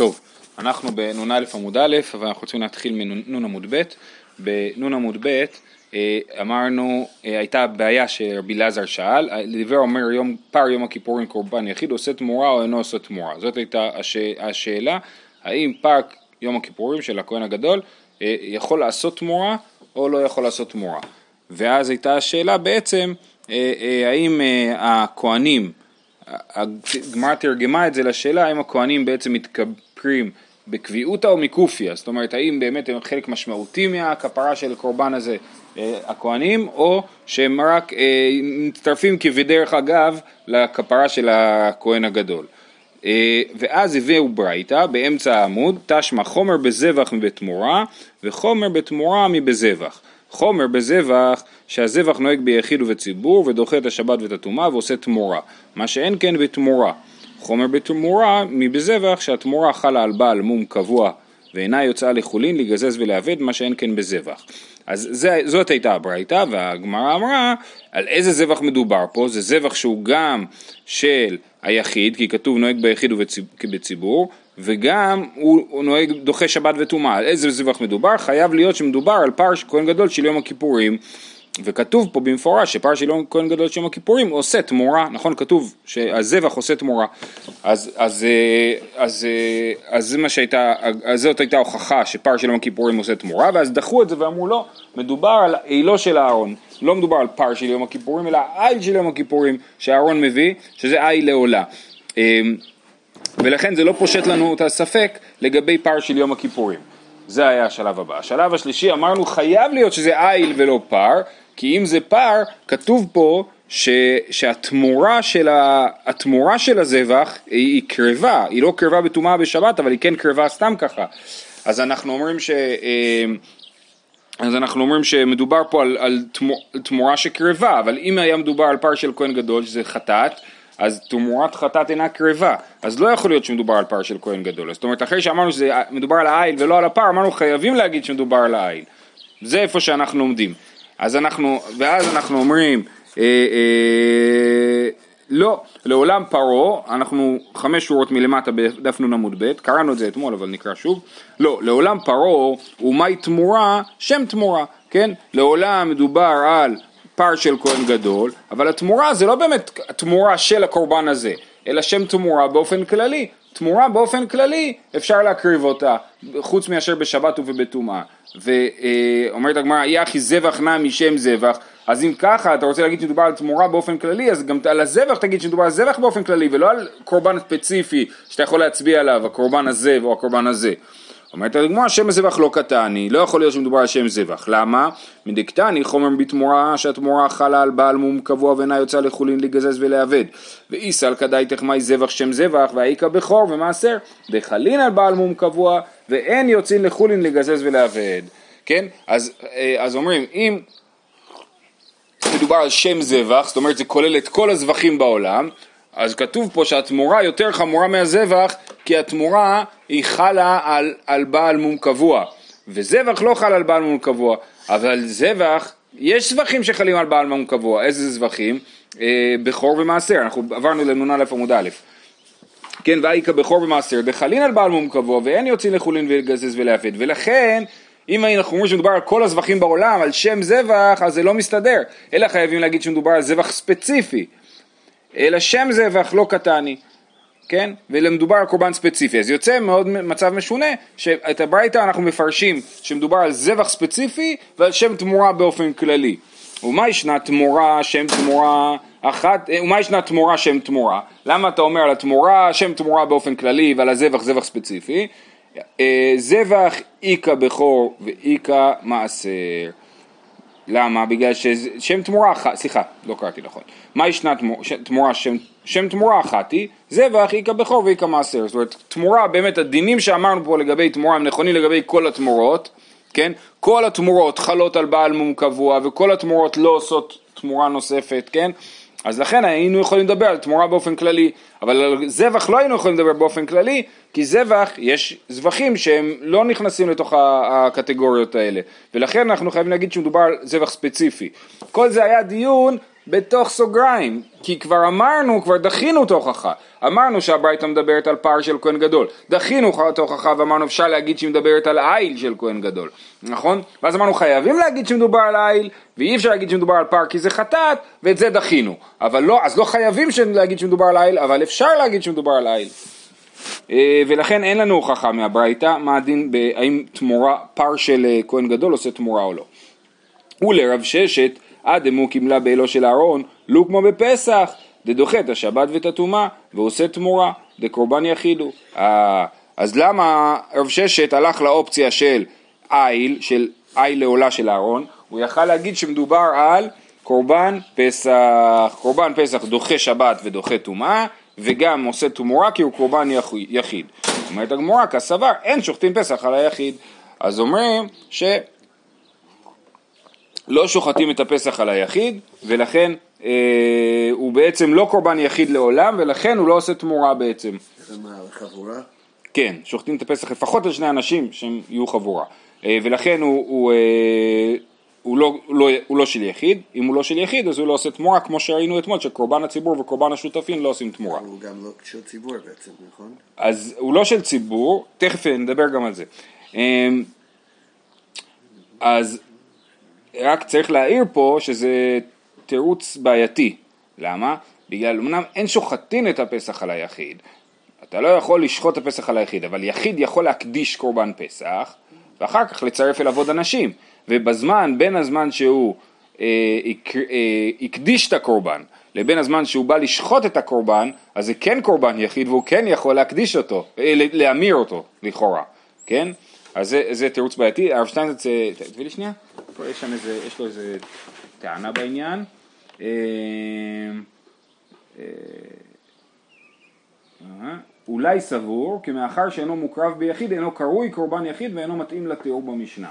טוב, אנחנו בנ"א עמוד א', אבל אנחנו רוצים להתחיל מנ' עמוד ב'. בנ' עמוד ב' אה, אמרנו, אה, הייתה בעיה שרבי אלעזר שאל, דבר אומר יום, פר יום הכיפורים קורבן יחיד עושה תמורה או אינו עושה תמורה. זאת הייתה הש, השאלה, האם פר יום הכיפורים של הכהן הגדול אה, יכול לעשות תמורה או לא יכול לעשות תמורה. ואז הייתה השאלה בעצם, האם הכהנים הגמרא תרגמה את זה לשאלה האם הכהנים בעצם מתכפרים בקביעותא או מקופיא, זאת אומרת האם באמת הם חלק משמעותי מהכפרה של הקורבן הזה אה, הכהנים או שהם רק אה, מצטרפים כבדרך אגב לכפרה של הכהן הגדול. אה, ואז הביאו ברייתא באמצע העמוד, תשמע חומר בזבח מבתמורה וחומר בתמורה מבזבח. חומר בזבח שהזבח נוהג ביחיד ובציבור ודוחה את השבת ואת הטומאה ועושה תמורה, מה שאין כן בתמורה. חומר בתמורה מבזבח שהתמורה חלה על בעל מום קבוע ואינה יוצאה לחולין להיגזז ולאבד מה שאין כן בזבח. אז זה, זאת הייתה הברייתא והגמרא אמרה על איזה זבח מדובר פה, זה זבח שהוא גם של היחיד כי כתוב נוהג ביחיד ובציבור וגם הוא, הוא נוהג דוחה שבת וטומאה, על איזה זבח מדובר? חייב להיות שמדובר על פרש כהן גדול של יום הכיפורים וכתוב פה במפורש שפר של יום כהן גדול של יום הכיפורים עושה תמורה, נכון? כתוב שהזבח עושה תמורה. אז, אז, אז, אז, אז זה מה שהייתה, אז זאת הייתה הוכחה שפר של יום הכיפורים עושה תמורה, ואז דחו את זה ואמרו לא, מדובר על עילו של אהרון, לא מדובר על פר של יום הכיפורים, אלא עיל של יום הכיפורים שאהרון מביא, שזה עיל לעולה. אמ, ולכן זה לא פושט לנו את הספק לגבי פר של יום הכיפורים. זה היה השלב הבא. השלב השלישי אמרנו חייב להיות שזה עיל ולא פר, כי אם זה פר, כתוב פה ש, שהתמורה של, ה, של הזבח היא, היא קרבה, היא לא קרבה בטומאה בשבת, אבל היא כן קרבה סתם ככה. אז אנחנו אומרים ש... אה, אז אנחנו אומרים שמדובר פה על, על תמורה שקרבה, אבל אם היה מדובר על פר של כהן גדול, שזה חטאת, אז תמורת חטאת אינה קרבה, אז לא יכול להיות שמדובר על פר של כהן גדול. זאת אומרת, אחרי שאמרנו שמדובר על העיל ולא על הפר, אמרנו חייבים להגיד שמדובר על העיל. זה איפה שאנחנו עומדים. אז אנחנו, ואז אנחנו אומרים, אה, אה, לא, לעולם פרעה, אנחנו חמש שורות מלמטה בדף נ עמוד ב', קראנו את זה אתמול אבל נקרא שוב, לא, לעולם פרעה ומהי תמורה, שם תמורה, כן? לעולם מדובר על פר של כהן גדול, אבל התמורה זה לא באמת התמורה של הקורבן הזה, אלא שם תמורה באופן כללי. תמורה באופן כללי אפשר להקריב אותה, חוץ מאשר בשבת ובטומאה. ואומרת הגמרא, יחי זבח נע משם זבח, אז אם ככה אתה רוצה להגיד שמדובר על תמורה באופן כללי, אז גם על הזבח תגיד שמדובר על זבח באופן כללי, ולא על קורבן ספציפי שאתה יכול להצביע עליו, הקורבן הזה או הקורבן הזה. אומרת הגמרא, שם הזבח לא קטני, לא יכול להיות שמדובר על שם זבח. למה? מדקטני חומר בתמורה שהתמורה חלה על בעל מום קבוע ואינה יוצאה לחולין להיגזז ולאבד. ואיסל כדאי תחמי זבח שם זבח והאיכא בכור ומעשר. דחלין על בעל מום קבוע ואין יוצאים לחולין להיגזז ולאבד. כן? אז, אה, אז אומרים, אם מדובר על שם זבח, זאת אומרת זה כולל את כל הזבחים בעולם, אז כתוב פה שהתמורה יותר חמורה מהזבח כי התמורה היא חלה על, על בעל מום קבוע. וזבח לא חל על בעל מום קבוע אבל זבח, יש זבחים שחלים על בעל מום קבוע, איזה זבחים? אה, בכור ומעשר, אנחנו עברנו לנ"א עמוד א' כן, ואיכא בכור ומעשר, דחלין על בעל מום קבוע ואין יוצאים לחולין ולגזז ולהפד. ולכן אם אנחנו אומרים שמדובר על כל הזבחים בעולם, על שם זבח, אז זה לא מסתדר, אלא חייבים להגיד שמדובר על זבח ספציפי, אלא שם זבח לא קטני. כן? ומדובר על קורבן ספציפי. אז יוצא מאוד מצב משונה, שאת הברייתא אנחנו מפרשים שמדובר על זבח ספציפי ועל שם תמורה באופן כללי. ומה ישנה תמורה, שם תמורה אחת, אה, ומה ישנה תמורה, שם תמורה? למה אתה אומר על התמורה, שם תמורה באופן כללי ועל הזבח, זבח ספציפי? אה, זבח איכא בכור ואיכא מעשר. למה? בגלל ששם תמורה אחת, סליחה, לא קראתי נכון. מה ישנה תמורה, שם, שם תמורה אחת היא, זבח איכא בכור ואיכא מעשר. זאת אומרת, תמורה, באמת הדינים שאמרנו פה לגבי תמורה הם נכונים לגבי כל התמורות, כן? כל התמורות חלות על בעל מום קבוע וכל התמורות לא עושות תמורה נוספת, כן? אז לכן היינו יכולים לדבר על תמורה באופן כללי, אבל על זבח לא היינו יכולים לדבר באופן כללי, כי זבח, יש זבחים שהם לא נכנסים לתוך הקטגוריות האלה, ולכן אנחנו חייבים להגיד שמדובר על זבח ספציפי. כל זה היה דיון בתוך סוגריים, כי כבר אמרנו, כבר דחינו את ההוכחה. אמרנו שהברייתא מדברת על פער של כהן גדול. דחינו את ההוכחה ואמרנו אפשר להגיד שהיא מדברת על איל של כהן גדול, נכון? ואז אמרנו חייבים להגיד שמדובר על איל, ואי אפשר להגיד שמדובר על פער כי זה חטאת, ואת זה דחינו. אבל לא, אז לא חייבים להגיד שמדובר על איל, אבל אפשר להגיד שמדובר על איל. אה, ולכן אין לנו הוכחה מהברייתא, מה הדין, האם תמורה, פער של אה, כהן גדול עושה תמורה או לא. ולרב ששת, עד אמו קימלה באלו של אהרון, לו כמו בפסח, דדוחה את השבת ואת הטומאה, ועושה תמורה, דקורבן יחידו. אה, אז למה רב ששת הלך לאופציה של איל, של איל לעולה של אהרון? הוא יכל להגיד שמדובר על קורבן פסח, קורבן פסח דוחה שבת ודוחה טומאה, וגם עושה תמורה כי הוא קורבן יחיד. אומרת הגמורה, כסבר, אין שוחטים פסח על היחיד. אז אומרים שלא שוחטים את הפסח על היחיד, ולכן אה, הוא בעצם לא קורבן יחיד לעולם, ולכן הוא לא עושה תמורה בעצם. זה מה, חבורה? כן, שוחטים את הפסח לפחות על שני אנשים שהם יהיו חבורה. אה, ולכן הוא, הוא, אה, הוא, לא, של יחיד, אם הוא לא של יחיד אז הוא לא עושה תמורה כמו שראינו אתמול שקורבן הציבור וקורבן השותפים לא עושים תמורה. הוא גם לא של ציבור בעצם, נכון? אז הוא לא של ציבור, תכף נדבר גם על זה. אמ, אז רק צריך להעיר פה שזה תירוץ בעייתי. למה? בגלל, אמנם אין שוחטין את הפסח על היחיד. אתה לא יכול לשחוט את הפסח על היחיד, אבל יחיד יכול להקדיש קורבן פסח, ואחר כך לצרף אליו עוד אנשים. ובזמן, בין הזמן שהוא אה, אה, הקדיש את הקורבן לבין הזמן שהוא בא לשחוט את הקורבן, אז זה כן קורבן יחיד והוא כן יכול להקדיש אותו, אה, להמיר אותו לכאורה, כן? אז זה, תירוץ בעייתי, הרב שטיינזץ, אה, תביא לי שנייה, יש שם איזה, יש לו איזה טענה בעניין. אולי סבור, כי מאחר שאינו מוקרב ביחיד, אינו קרוי קורבן יחיד ואינו מתאים לתיאור במשנה.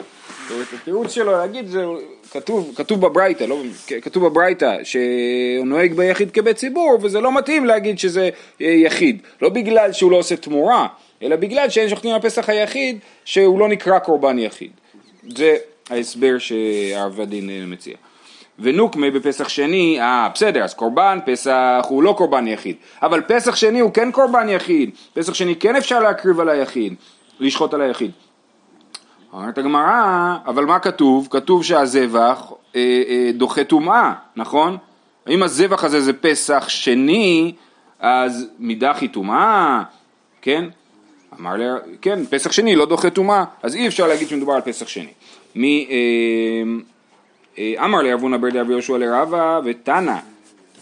זאת אומרת, התירוץ שלו להגיד, זה כתוב, כתוב בברייתא, לא, כתוב בברייתא שהוא נוהג ביחיד כבית ציבור, וזה לא מתאים להגיד שזה אה, יחיד. לא בגלל שהוא לא עושה תמורה, אלא בגלל שאין שוחטים הפסח היחיד, שהוא לא נקרא קורבן יחיד. זה ההסבר שהרב הדין אה, מציע. ונוקמה בפסח שני, אה בסדר, אז קורבן פסח הוא לא קורבן יחיד, אבל פסח שני הוא כן קורבן יחיד, פסח שני כן אפשר להקריב על היחיד, לשחוט על היחיד. אומרת הגמרא, אבל מה כתוב? כתוב שהזבח אה, אה, דוחה טומאה, נכון? אם הזבח הזה זה פסח שני, אז מדחי טומאה, כן? אמר לי, כן, פסח שני לא דוחה טומאה, אז אי אפשר להגיד שמדובר על פסח שני. מי... אה, אה, אמר לאבונה בר דרבי יהושע לרבה ותנא.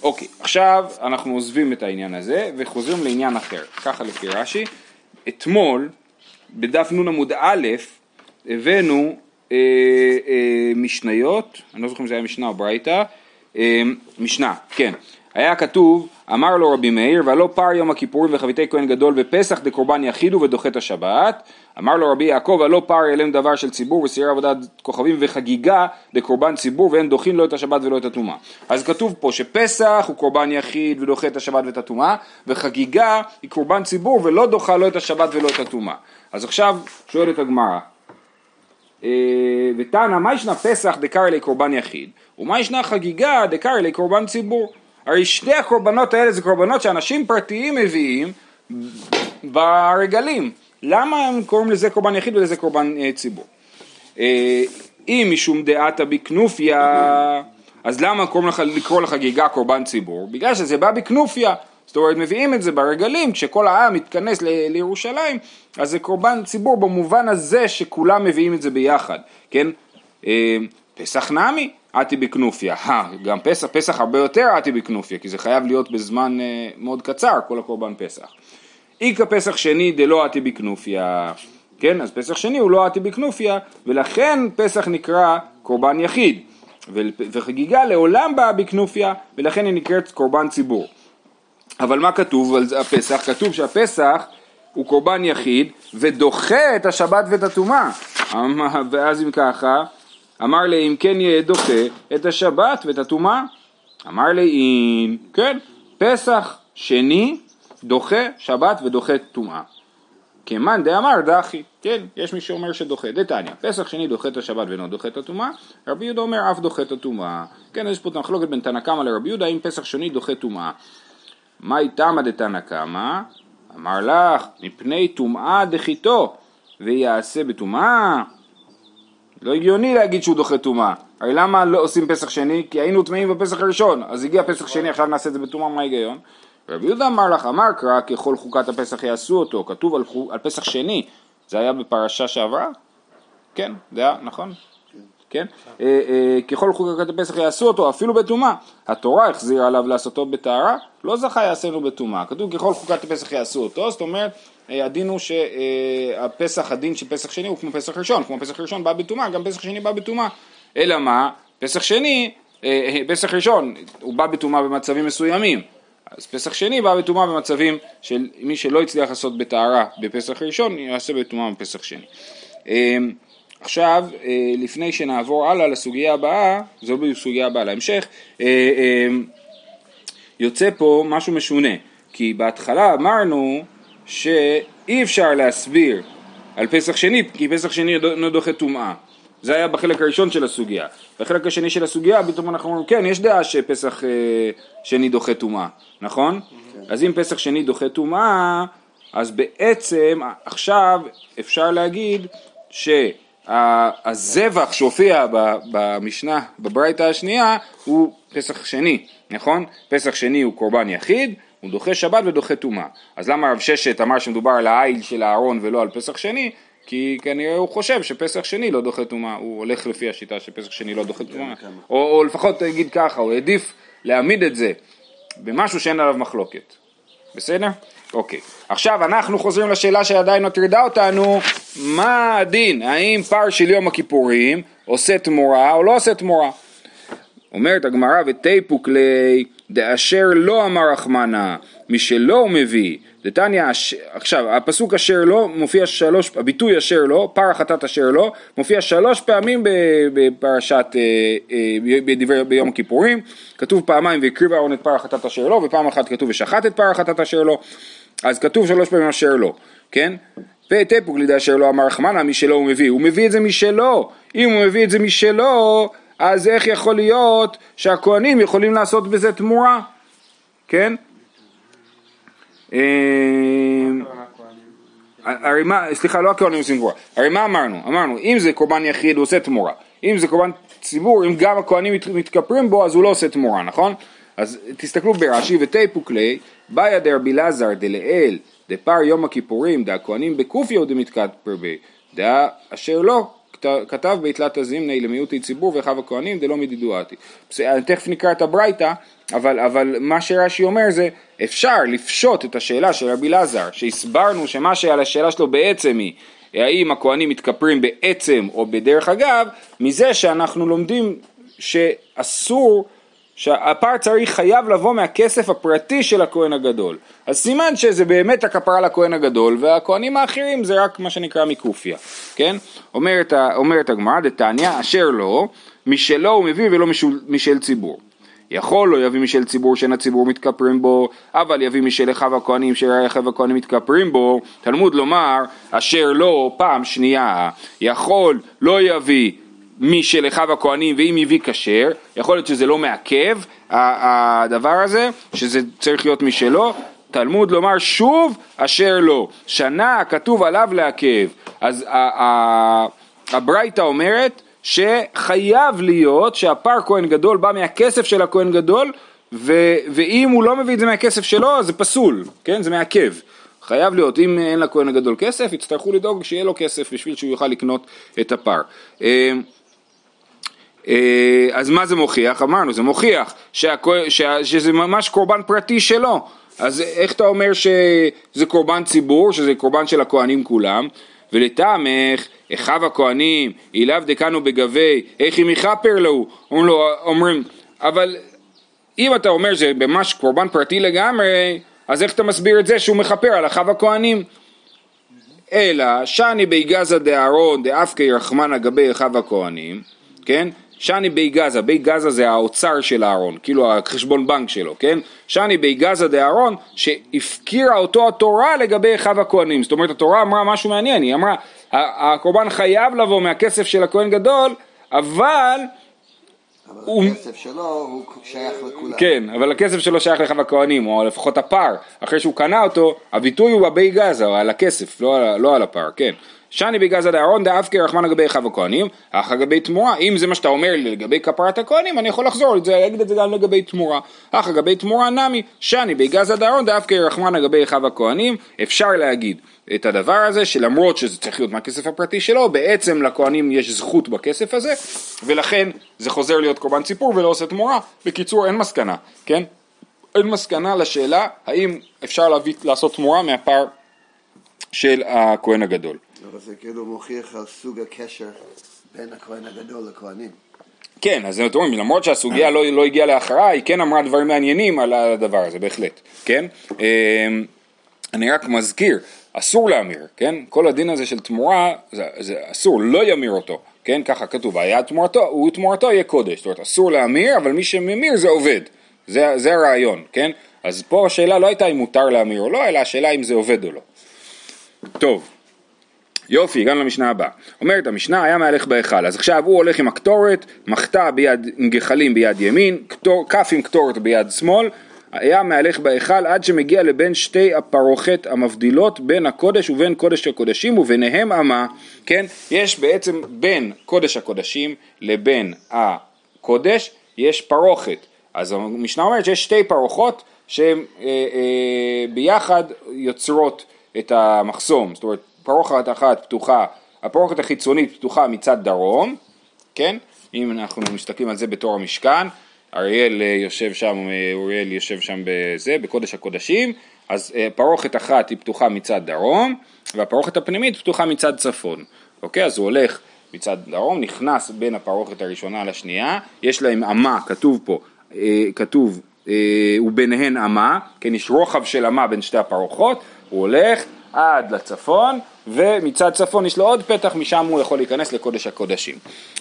אוקיי, עכשיו אנחנו עוזבים את העניין הזה וחוזרים לעניין אחר, ככה לפי רש"י. אתמול, בדף נ עמוד א', הבאנו אה, אה, משניות, אני לא זוכר אם זה היה משנה או ברייתא, אה, משנה, כן. היה כתוב, אמר לו רבי מאיר, והלא פר יום הכיפורים וחביתי כהן גדול ופסח דקורבן יחידו ודוחה את השבת. אמר לו רבי יעקב, הלא פר ילם דבר של ציבור וסייר עבודת כוכבים וחגיגה דקורבן ציבור ואין דוחין לא את השבת ולא את הטומאה. אז כתוב פה שפסח הוא קורבן יחיד ודוחה את השבת ואת הטומאה, וחגיגה היא קורבן ציבור ולא דוחה לא את השבת ולא את הטומאה. אז עכשיו שואלת הגמרא, ותנא, מה ישנה פסח דקרא לי קורבן יחיד, ומה ישנה חגיגה דקרא לי קורבן ציבור? הרי שתי הקורבנות האלה זה קורבנות שאנשים פרטיים מביאים ברגלים. למה הם קוראים לזה קורבן יחיד ולזה קורבן אה, ציבור? אה, אם משום דעתה בכנופיה, אז למה קוראים לך לקרוא לחגיגה קורבן ציבור? בגלל שזה בא בכנופיה. זאת אומרת, מביאים את זה ברגלים, כשכל העם מתכנס ל- לירושלים, אז זה קורבן ציבור במובן הזה שכולם מביאים את זה ביחד, כן? אה, פסח נמי, עתי בכנופיה, גם פסח, פסח הרבה יותר עתי בכנופיה, כי זה חייב להיות בזמן אה, מאוד קצר, כל הקורבן פסח. איכא פסח שני דלא עתי בכנופיה, כן, אז פסח שני הוא לא עתי בכנופיה, ולכן פסח נקרא קורבן יחיד, וחגיגה לעולם באה בכנופיה, ולכן היא נקראת קורבן ציבור. אבל מה כתוב על הפסח? כתוב שהפסח הוא קורבן יחיד ודוחה את השבת ואת הטומאה. ואז אם ככה, אמר לי אם כן יהיה דוחה את השבת ואת הטומאה. אמר לי אם כן, פסח שני דוחה שבת ודוחה טומאה. כמאן דאמר דחי, כן, יש מי שאומר דוחה, דתניא, פסח שני דוחה את השבת ואינו דוחה את הטומאה, רבי יהודה אומר אף דוחה את הטומאה, כן, יש פה מחלוקת בין תנא קמא לרבי יהודה, האם פסח שני דוחה טומאה. מאי תמא דתנא קמא, אמר לך, מפני טומאה דחיתו, ויעשה בטומאה. לא הגיוני להגיד שהוא דוחה טומאה. הרי למה לא עושים פסח שני? כי היינו טמאים בפסח הראשון, אז הגיע פסח שני, עכשיו נעשה את זה בטומאה, מה ההיגיון? רבי יהודה אמר לך, אמר קרא ככל חוקת הפסח יעשו אותו, כתוב על, על פסח שני, זה היה בפרשה שעברה? כן, זה היה, נכון? כן? אה, אה, ככל חוקת הפסח יעשו אותו אפילו בטומאה. התורה החזירה עליו לעשותו בטהרה, לא זכה יעשינו בטומאה. כתוב ככל חוקת הפסח יעשו אותו, זאת אומרת אה, הדין הוא שהפסח, הדין של פסח שני הוא כמו פסח ראשון, כמו פסח ראשון בא בטומאה, גם פסח שני בא בטומאה. אלא מה? פסח שני, פסח ראשון, הוא בא בטומאה במצבים מסוימים. אז פסח שני בא בטומאה במצבים של מי שלא הצליח לעשות בטהרה בפסח ראשון, יעשה בטומאה בפסח שני. עכשיו, אה, לפני שנעבור הלאה לסוגיה הבאה, זו סוגיה הבאה להמשך, אה, אה, יוצא פה משהו משונה, כי בהתחלה אמרנו שאי אפשר להסביר על פסח שני, כי פסח שני אינו דוחה טומאה. זה היה בחלק הראשון של הסוגיה. בחלק השני של הסוגיה פתאום אנחנו אומרים, כן, יש דעה שפסח שני דוחה טומאה, נכון? Okay. כן. אז אם פסח שני דוחה טומאה, אז בעצם עכשיו אפשר להגיד ש... הזבח שהופיע במשנה, בברייתא השנייה, הוא פסח שני, נכון? פסח שני הוא קורבן יחיד, הוא דוחה שבת ודוחה טומאה. אז למה רב ששת אמר שמדובר על העיל של אהרון ולא על פסח שני? כי כנראה הוא חושב שפסח שני לא דוחה טומאה, הוא הולך לפי השיטה שפסח שני לא דוחה טומאה, או, או לפחות תגיד ככה, הוא העדיף להעמיד את זה במשהו שאין עליו מחלוקת, בסדר? אוקיי. עכשיו אנחנו חוזרים לשאלה שעדיין מטרידה אותנו, מה הדין? האם פר של יום הכיפורים עושה תמורה או לא עושה תמורה? אומרת הגמרא ותיפוק לי דאשר לא אמר רחמנה משלא הוא מביא דתניא עכשיו הפסוק אשר לא מופיע שלוש הביטוי אשר לא פר החטאת אשר לא מופיע שלוש פעמים בפרשת אה, אה, בדברי ביום הכיפורים כתוב פעמיים והקריב אהרון את פר החטאת אשר לא ופעם אחת כתוב ושחט את פר החטאת אשר לא אז כתוב שלוש פעמים אשר לא כן ותפוק לידי אשר לא אמר רחמנה משלו הוא מביא. הוא מביא את זה משלו. אם הוא מביא את זה משלו אז איך יכול להיות שהכהנים יכולים לעשות בזה תמורה? כן? אה, הרי מה, סליחה, לא הכהנים עושים תמורה, הרי מה אמרנו? אמרנו, אם זה קורבן יחיד הוא עושה תמורה, אם זה קורבן ציבור, אם גם הכהנים מתכפרים בו אז הוא לא עושה תמורה, נכון? אז תסתכלו ברש"י ותיפו כלי, באיה דרבי לזר דלאל דפר יום הכיפורים דהכהנים בקופיו דמתכפר בי, דעה אשר לא כתב בתלת הזימני למיעוטי ציבור ואחיו הכהנים דלא מדידועתי. תכף נקרא את הברייתא, אבל, אבל מה שרש"י אומר זה אפשר לפשוט את השאלה של רבי לזר, שהסברנו שמה שעל השאלה שלו בעצם היא האם הכהנים מתכפרים בעצם או בדרך אגב, מזה שאנחנו לומדים שאסור שהפר צריך חייב לבוא מהכסף הפרטי של הכהן הגדול. אז סימן שזה באמת הכפרה לכהן הגדול, והכהנים האחרים זה רק מה שנקרא מקופיה, כן? אומרת, אומרת הגמרא, דתניא, אשר לא, משלו הוא מביא ולא משול, משל ציבור. יכול לא יביא משל ציבור שאין הציבור מתכפרים בו, אבל יביא משל אחיו הכהנים שאחיו הכהנים מתכפרים בו, תלמוד לומר, אשר לא, פעם שנייה, יכול לא יביא משל אחיו הכהנים ואם הביא כשר, יכול להיות שזה לא מעכב הדבר הזה, שזה צריך להיות משלו, תלמוד לומר שוב אשר לא, שנה כתוב עליו לעכב, אז הברייתא אומרת שחייב להיות שהפר כהן גדול בא מהכסף של הכהן גדול ו, ואם הוא לא מביא את זה מהכסף שלו אז זה פסול, כן? זה מעכב. חייב להיות, אם אין לכהן הגדול כסף, יצטרכו לדאוג שיהיה לו כסף בשביל שהוא יוכל לקנות את הפר. אה, אז מה זה מוכיח? אמרנו, זה מוכיח שהכו... שה... שזה ממש קורבן פרטי שלו. אז איך אתה אומר שזה קורבן ציבור, שזה קורבן של הכהנים כולם? ולטעמך, אחיו הכהנים, אילאו דקנו בגבי, איך אם יכפר לו? אומרים, לו, אומרים, אבל אם אתה אומר שזה ממש קורבן פרטי לגמרי, אז איך אתה מסביר את זה שהוא מכפר על אחיו הכהנים? אלא שאני ביגזה דאהרון דאפקי רחמנא גבי אחיו הכהנים, כן? שני בי גזה, בי גזה זה האוצר של אהרון, כאילו החשבון בנק שלו, כן? שני בי גזה דאהרון, שהפקירה אותו התורה לגבי אחיו הכהנים. זאת אומרת, התורה אמרה משהו מעניין, היא אמרה, הקורבן חייב לבוא מהכסף של הכהן גדול, אבל אבל הוא- הכסף שלו הוא שייך לכולם. כן, אבל הכסף שלו שייך לאחד הכהנים, או לפחות הפר, אחרי שהוא קנה אותו, הביטוי הוא בבי גזה, על הכסף, לא על, לא על הפר, כן. שני בי גזה דאהרון דאבקי רחמן לגבי אחיו הכהנים, אך לגבי תמורה, אם זה מה שאתה אומר לי לגבי כפרת הכהנים, אני יכול לחזור על זה, להגיד את זה גם לגבי תמורה. אך לגבי תמורה נמי, שני בי גזה דאהרון דאבקי רחמן לגבי אחיו הכהנים, אפשר להגיד את הדבר הזה, שלמרות שזה צריך להיות מהכסף הפרטי שלו, בעצם לכהנים יש זכות בכסף הזה, ולכן זה חוזר להיות קורבן ציפור ולא עושה תמורה. בקיצור, אין מסקנה, כן? אין מסקנה לשאלה האם אפשר להביא, לעשות תמורה מהפר של הכהן הגדול. אבל זה כאילו מוכיח על סוג הקשר בין הכהן הגדול לכהנים. כן, אז אתם אומרים, למרות שהסוגיה לא, לא הגיעה להכרעה, היא כן אמרה דברים מעניינים על הדבר הזה, בהחלט, כן? אמ, אני רק מזכיר, אסור להמיר, כן? כל הדין הזה של תמורה, זה, זה אסור, לא ימיר אותו, כן? ככה כתוב, היה תמורתו, הוא תמורתו יהיה קודש, זאת אומרת, אסור להמיר, אבל מי שממיר זה עובד, זה, זה הרעיון, כן? אז פה השאלה לא הייתה אם מותר להמיר או לא, אלא השאלה אם זה עובד או לא. טוב, יופי, הגענו למשנה הבאה. אומרת המשנה, היה מהלך בהיכל, אז עכשיו הוא הולך עם הקטורת, מחתה ביד, עם גחלים ביד ימין, קטור, כף עם קטורת ביד שמאל, היה מהלך בהיכל עד שמגיע לבין שתי הפרוכת המבדילות בין הקודש ובין קודש הקודשים וביניהם אמה, כן? יש בעצם בין קודש הקודשים לבין הקודש, יש פרוכת. אז המשנה אומרת שיש שתי פרוחות שהן אה, אה, ביחד יוצרות את המחסום, זאת אומרת פרוכת אחת פתוחה, הפרוכת החיצונית פתוחה מצד דרום, כן? אם אנחנו מסתכלים על זה בתור המשכן, אריאל אה, יושב שם, אה, אוריאל יושב שם בזה, בקודש הקודשים, אז אה, פרוכת אחת היא פתוחה מצד דרום, והפרוכת הפנימית פתוחה מצד צפון, אוקיי? אז הוא הולך מצד דרום, נכנס בין הפרוכת הראשונה לשנייה, יש להם אמה, כתוב פה, כתוב, וביניהן אמה, כן, יש רוחב של אמה בין שתי הפרוחות, הוא הולך עד לצפון, ומצד צפון יש לו עוד פתח, משם הוא יכול להיכנס לקודש הקודשים.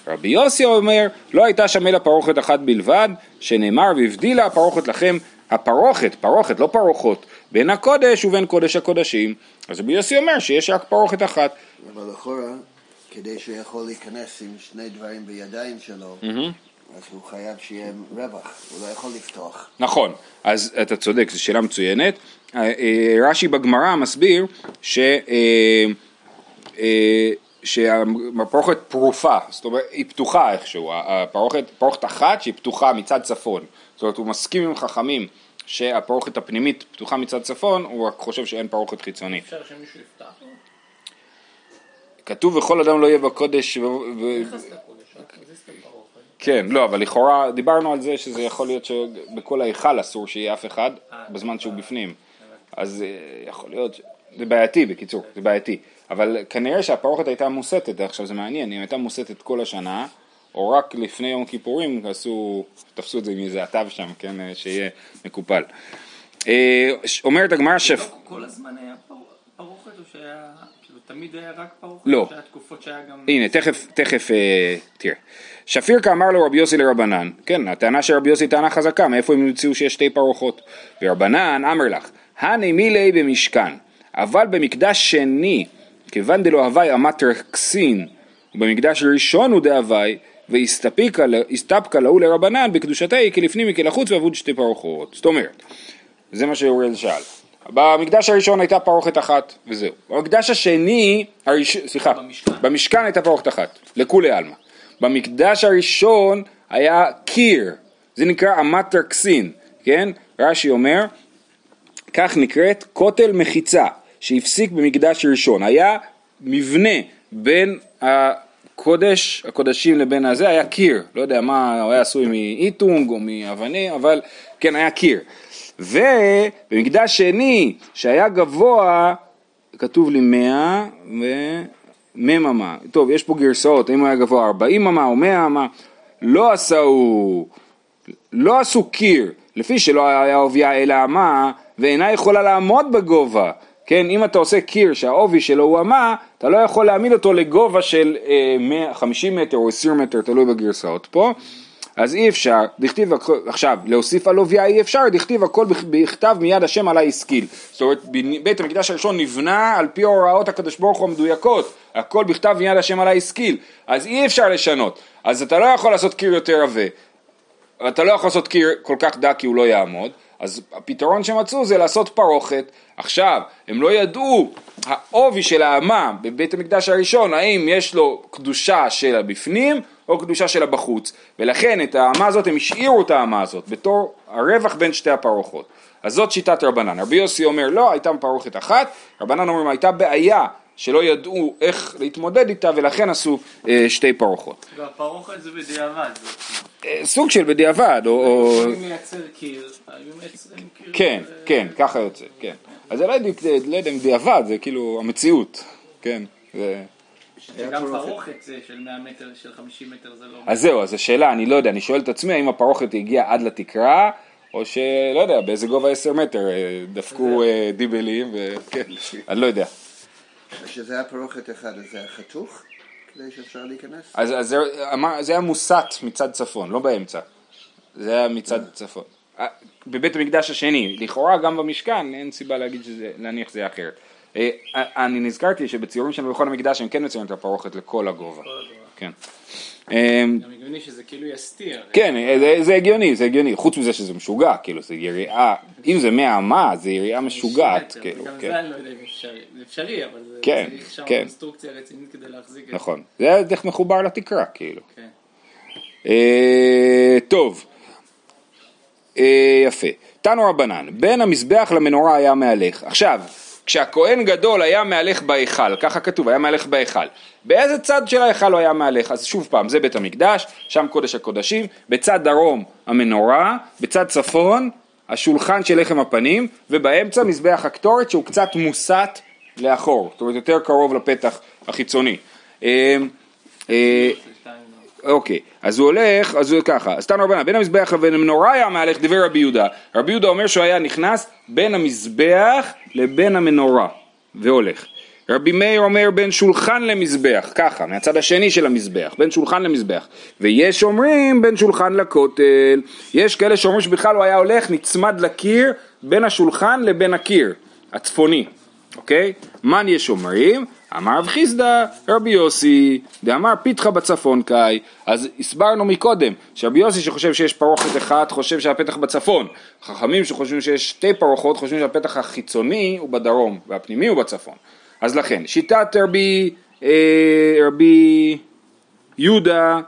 רבי יוסי אומר, לא הייתה שם אלא פרוכת אחת בלבד, שנאמר והבדילה הפרוכת לכם, הפרוכת, פרוכת, לא פרוחות, בין הקודש ובין קודש הקודשים. אז רבי יוסי אומר שיש רק פרוכת אחת. אבל לכאורה, כדי שהוא יכול להיכנס עם שני דברים בידיים שלו, אז הוא חייב שיהיה רווח, הוא לא יכול לפתוח. נכון, אז אתה צודק, זו שאלה מצוינת. אה, אה, רש"י בגמרא מסביר ש... אה, אה, שהפרוכת פרופה, זאת אומרת, היא פתוחה איכשהו, הפרוכת, פרוכת אחת שהיא פתוחה מצד צפון, זאת אומרת, הוא מסכים עם חכמים שהפרוכת הפנימית פתוחה מצד צפון, הוא רק חושב שאין פרוכת חיצונית. אפשר שמישהו יפתח לו? כתוב וכל אדם לא יהיה בקודש, ו... ו... כן, לא, אבל לכאורה דיברנו על זה שזה יכול להיות שבכל ההיכל אסור שיהיה אף אחד בזמן שהוא בפנים. אז אה, יכול להיות, זה בעייתי בקיצור, זה בעייתי. אבל כנראה שהפרוכת הייתה מוסתת, עכשיו זה מעניין, אם הייתה מוסתת כל השנה, או רק לפני יום כיפורים עשו, תפסו את זה עם איזה עטב שם, כן, אה, שיהיה מקופל. אה, ש- אומרת הגמרא שף... כל הזמן היה פר- פרוכת או שהיה, כאילו תמיד היה רק פרוכת? לא. שהיה תקופות שהיה גם... הנה, תכף, תכף, אה, תראה. שפירקה אמר לו רבי יוסי לרבנן, כן, הטענה של רבי יוסי טענה חזקה, מאיפה הם המציאו שיש שתי פרוחות? ורבנן אמר לך, הני מילי במשכן, אבל במקדש שני, כיוון דלא הווי אמת רקסין, ובמקדש ראשון הוא דהווי, והסתפקה להו לרבנן בקדושתי כלפנים וכלחוץ ועבוד שתי פרוחות. זאת אומרת, זה מה שאוריאל שאל. במקדש הראשון הייתה פרוכת אחת, וזהו. במקדש השני, הראש... סליחה, במשכן. במשכן הייתה פרוכת אחת, לכולי עלמא. במקדש הראשון היה קיר, זה נקרא אמת תרקסין, כן? רש"י אומר, כך נקראת כותל מחיצה, שהפסיק במקדש ראשון. היה מבנה בין הקודש, הקודשים לבין הזה, היה קיר, לא יודע מה, הוא היה עשוי מאיטונג או מאבנים, אבל כן, היה קיר. ובמקדש שני, שהיה גבוה, כתוב לי 100 ו... מ'. טוב, יש פה גרסאות, אם הוא היה גבוה 40 אמה או 100 אמה, לא עשו, לא עשו קיר, לפי שלא היה עובייה אלא אמה, ואינה יכולה לעמוד בגובה, כן, אם אתה עושה קיר שהעובי שלו הוא אמה, אתה לא יכול להעמיד אותו לגובה של אה, 100, 50 מטר או 20 מטר, תלוי בגרסאות פה. אז אי אפשר, דכתיב, עכשיו, להוסיף על עובייה אי אפשר, דכתיב הכל בכ- בכתב מיד השם עלי השכיל. זאת אומרת, בית המקדש הראשון נבנה על פי הוראות הקדוש ברוך הוא המדויקות, הכל בכתב מיד השם עלי השכיל. אז אי אפשר לשנות. אז אתה לא יכול לעשות קיר יותר עבה. אתה לא יכול לעשות קיר כל כך דק כי הוא לא יעמוד, אז הפתרון שמצאו זה לעשות פרוכת. עכשיו, הם לא ידעו, העובי של האמה בבית המקדש הראשון, האם יש לו קדושה של הבפנים או קדושה של הבחוץ, ולכן את האמה הזאת, הם השאירו את האמה הזאת בתור הרווח בין שתי הפרוחות. אז זאת שיטת רבנן. רבי יוסי אומר לא, הייתה פרוכת אחת, רבנן אומרים הייתה בעיה שלא ידעו איך להתמודד איתה ולכן עשו אה, שתי פרוחות. והפרוכת זה בדיעבד. אה, סוג של בדיעבד, או... יכולים לייצר קיר, היו מייצרים קיר. כן, ו- כן, ככה יוצא, כן. אז זה לא יודע, לא אם דיעבד, זה כאילו המציאות, כן. זה... שגם פרוכת זה של 100 מטר, של 50 מטר זה לא... אז זהו, אז השאלה, אני לא יודע, אני שואל את עצמי האם הפרוכת הגיעה עד לתקרה, או שלא יודע, באיזה גובה 10 מטר אה, דפקו אה, דיבלים, וכן, אני לא יודע. היה פרוכת אחד, אז זה היה חתוך? כדי שאפשר להיכנס? אז, אז זה, אמר, זה היה מוסט מצד צפון, לא באמצע. זה היה מצד צפון. אה, בבית המקדש השני, לכאורה גם במשכן, אין סיבה להגיד שזה, להניח שזה אחרת. אה, אני נזכרתי שבציורים שלנו בכל המקדש הם כן מציירים את הפרוכת לכל הגובה. כן. אה, גם הגיוני שזה כאילו יסתיר. כן, זה, זה הגיוני, זה הגיוני. חוץ מזה שזה משוגע, כאילו, זה יריעה, אם זה מהאמה, זה יריעה משוגעת, כאילו, גם כן. זה אני לא יודע אם אפשרי. זה אפשרי, אבל זה כן, צריך שם כן. קונסטרוקציה רצינית כדי להחזיק את זה. נכון. זה דרך מחובר לתקרה, כאילו. כן. אה, טוב, אה, יפה. תנו רבנן, בין המזבח למנורה היה מהלך. עכשיו, כשהכהן גדול היה מהלך בהיכל, ככה כתוב, היה מהלך בהיכל. באיזה צד של ההיכל הוא היה מהלך? אז שוב פעם, זה בית המקדש, שם קודש הקודשים, בצד דרום המנורה, בצד צפון השולחן של לחם הפנים, ובאמצע מזבח הקטורת שהוא קצת מוסט לאחור, זאת אומרת יותר קרוב לפתח החיצוני. אוקיי, אז הוא הולך, אז הוא ככה, אז תנו רבנן, בין המזבח לבין המנורה היה מהלך דבר רבי יהודה. רבי יהודה אומר שהוא היה נכנס בין המזבח לבין המנורה, והולך. רבי מאיר אומר בין שולחן למזבח, ככה, מהצד השני של המזבח, בין שולחן למזבח. ויש אומרים בין שולחן לכותל. יש כאלה שאומרים שבכלל הוא היה הולך נצמד לקיר בין השולחן לבין הקיר, הצפוני. אוקיי? מן יש אומרים, אמר רב חיסדא רבי יוסי, דאמר פיתחה בצפון קאי, אז הסברנו מקודם שרבי יוסי שחושב שיש פרוכת אחת חושב שהפתח בצפון, חכמים שחושבים שיש שתי פרוחות חושבים שהפתח החיצוני הוא בדרום והפנימי הוא בצפון, אז לכן שיטת רבי, אה, רבי יהודה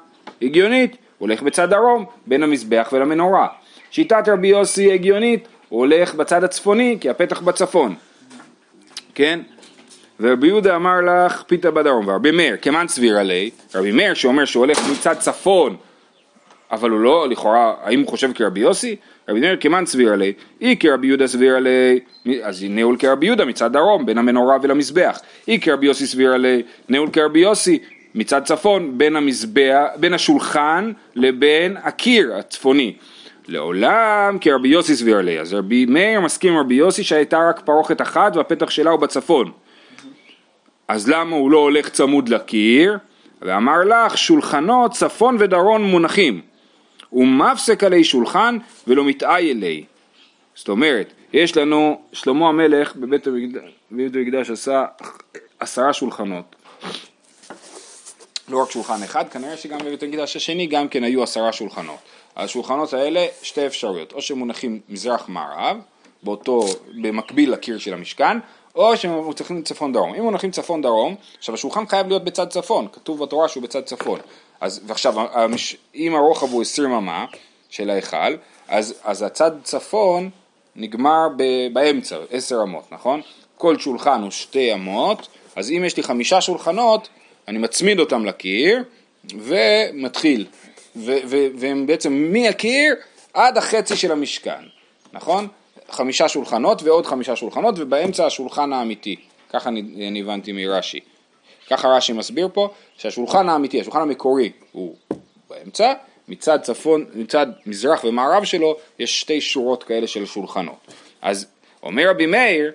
הגיונית, הולך בצד דרום בין המזבח ולמנורה, שיטת רבי יוסי הגיונית, הוא הולך בצד הצפוני כי הפתח בצפון. כן? ורבי יהודה אמר לך פיתה בדרום, ורבי מאיר, כמן סביר עלי, רבי מאיר שאומר שהוא הולך מצד צפון, אבל הוא לא, לכאורה, האם הוא חושב כרבי יוסי? רבי מאיר כמן סביר עלי, אי כרבי יהודה סביר עלי, אז נעול כרבי יהודה מצד דרום, בין המנורה ולמזבח, אי כרבי יוסי סביר עלי, נעול כרבי יוסי מצד צפון, בין המזבח, בין השולחן לבין הקיר הצפוני. לעולם כרבי יוסי סביר עלי, אז רבי מאיר מסכים עם רבי יוסי שהייתה רק פרוכת אחת והפתח שלה הוא בצפון. אז למה הוא לא הולך צמוד לקיר? ואמר לך שולחנות צפון ודרום מונחים ומפסק עלי שולחן ולא מתאי אלי. זאת אומרת, יש לנו, שלמה המלך בבית המקדש, בבית המקדש עשה עשרה שולחנות. לא רק שולחן אחד, כנראה שגם בבית המקדש השני גם כן היו עשרה שולחנות. השולחנות האלה, שתי אפשרויות, או שמונחים מזרח-מערב, באותו, במקביל לקיר של המשכן, או שמונחים צפון דרום. אם מונחים צפון דרום, עכשיו השולחן חייב להיות בצד צפון, כתוב בתורה שהוא בצד צפון. אז ועכשיו, המש- אם הרוחב הוא 20 אמה של ההיכל, אז, אז הצד צפון נגמר ב, באמצע, 10 אמות, נכון? כל שולחן הוא שתי אמות, אז אם יש לי חמישה שולחנות, אני מצמיד אותם לקיר ומתחיל, ו, ו, והם בעצם מהקיר עד החצי של המשכן, נכון? חמישה שולחנות ועוד חמישה שולחנות ובאמצע השולחן האמיתי, ככה אני, אני הבנתי מרש"י. ככה רש"י מסביר פה, שהשולחן האמיתי, השולחן המקורי הוא באמצע, מצד צפון, מצד מזרח ומערב שלו יש שתי שורות כאלה של שולחנות. אז אומר רבי מאיר,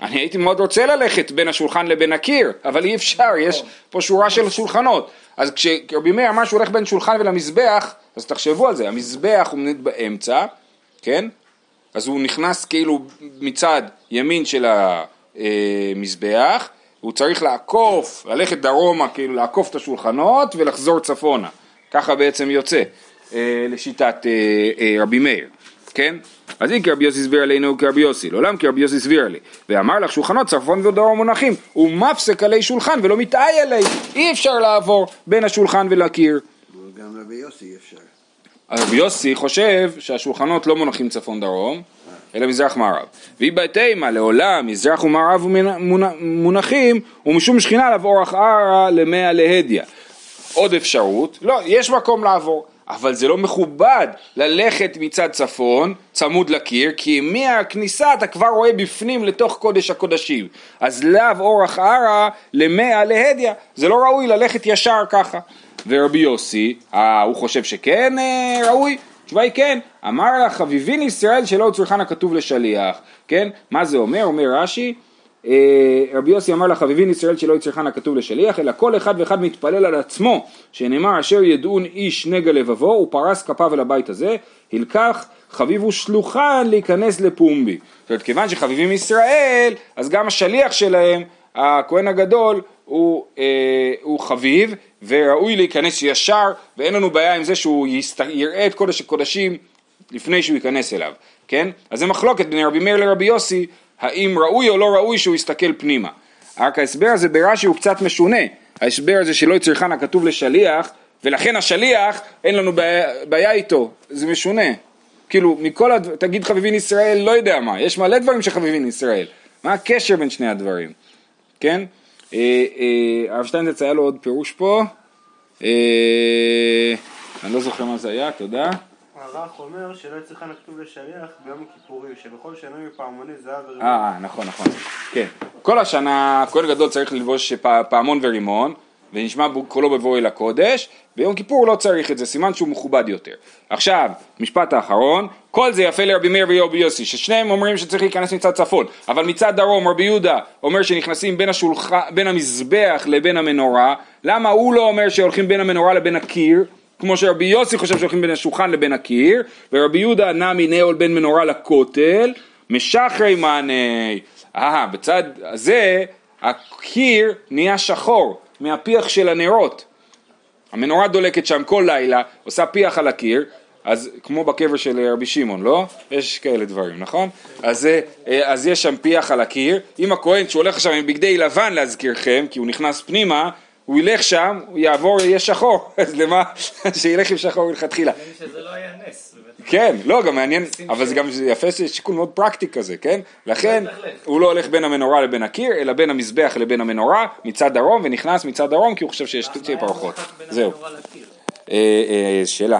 אני הייתי מאוד רוצה ללכת בין השולחן לבין הקיר, אבל אי אפשר, יש פה שורה של שולחנות. אז כשרבי מאיר אמר שהוא הולך בין שולחן ולמזבח, אז תחשבו על זה, המזבח הוא באמצע, כן? אז הוא נכנס כאילו מצד ימין של המזבח, הוא צריך לעקוף, ללכת דרומה, כאילו לעקוף את השולחנות ולחזור צפונה. ככה בעצם יוצא אה, לשיטת אה, אה, רבי מאיר, כן? אז אם כרבי יוסי הסביר עלינו כרבי יוסי, לעולם כרבי יוסי הסביר לי. ואמר לך שולחנות צרפון ודרום מונחים, ומפסק עלי שולחן ולא מתאי עלי, אי אפשר לעבור בין השולחן ולקיר. גם רבי יוסי אפשר. רבי יוסי חושב שהשולחנות לא מונחים צפון דרום, אלא מזרח מערב. והיא בתימה לעולם מזרח ומערב מונחים, ומשום שכינה עליו אורח ערה למאה להדיא. עוד אפשרות, לא, יש מקום לעבור, אבל זה לא מכובד ללכת מצד צפון, צמוד לקיר, כי מהכניסה אתה כבר רואה בפנים לתוך קודש הקודשים. אז לאו אורח ערה למאה להדיא, זה לא ראוי ללכת ישר ככה. ורבי יוסי, אה, הוא חושב שכן אה, ראוי? התשובה היא כן, אמר לה חביבין ישראל שלא צריכן הכתוב לשליח, כן? מה זה אומר? אומר רש"י, רבי יוסי אמר לה חביבין ישראל שלא יצריכן הכתוב לשליח, אלא כל אחד ואחד מתפלל על עצמו, שנאמר אשר ידעון איש נגע לבבו, הוא פרס כפיו אל הבית הזה, הלקח חביבו שלוחן להיכנס לפומבי. זאת אומרת, כיוון שחביבים ישראל, אז גם השליח שלהם, הכהן הגדול, הוא, אה, הוא חביב, וראוי להיכנס ישר, ואין לנו בעיה עם זה שהוא יסת... יראה את קודש הקודשים לפני שהוא ייכנס אליו, כן? אז זה מחלוקת בין רבי מאיר לרבי יוסי, האם ראוי או לא ראוי שהוא יסתכל פנימה. רק ההסבר הזה ברש"י הוא קצת משונה, ההסבר הזה שלא יצריכן הכתוב לשליח, ולכן השליח אין לנו בעיה, בעיה איתו, זה משונה. כאילו, מכל הדברים, תגיד חביבין ישראל, לא יודע מה, יש מלא דברים שחביבין ישראל. מה הקשר בין שני הדברים, כן? אה, אה, הרב שטיינזץ היה לו עוד פירוש פה, אה, אני לא זוכר מה זה היה, תודה. הרח אומר שלא יצריכן הכתוב לשליח ביום הכיפורים, שבכל שנה יהיו פעמוני זהב ורימון. אה, נכון, נכון, כן. כל השנה כהן גדול צריך ללבוש פעמון ורימון, ונשמע קולו בבואו אל הקודש, ביום כיפור הוא לא צריך את זה, סימן שהוא מכובד יותר. עכשיו, משפט האחרון, כל זה יפה לרבי מאיר ורבי יוסי, ששניהם אומרים שצריך להיכנס מצד צפון, אבל מצד דרום רבי יהודה אומר שנכנסים בין, השולח... בין המזבח לבין המנורה, למה הוא לא אומר שהולכים בין המנורה לבין הקיר? כמו שרבי יוסי חושב שהולכים בין השולחן לבין הקיר, ורבי יהודה נמי נאול בין מנורה לכותל, משחרי מענה. אה, בצד הזה הקיר נהיה שחור מהפיח של הנרות. המנורה דולקת שם כל לילה, עושה פיח על הקיר, אז כמו בקבר של רבי שמעון, לא? יש כאלה דברים, נכון? אז, אה, אז יש שם פיח על הקיר, אם הכהן שהוא הולך עכשיו עם בגדי לבן להזכירכם, כי הוא נכנס פנימה, הוא ילך שם, הוא יעבור, יהיה שחור, אז למה, שילך עם שחור מלכתחילה. שזה לא היה נס. כן, לא, גם מעניין, אבל זה גם יפה, זה שיקול מאוד פרקטי כזה, כן? לכן הוא לא הולך בין המנורה לבין הקיר, אלא בין המזבח לבין המנורה, מצד דרום, ונכנס מצד דרום, כי הוא חושב שיש שתי פרוחות. זהו. אה, אה, שאלה.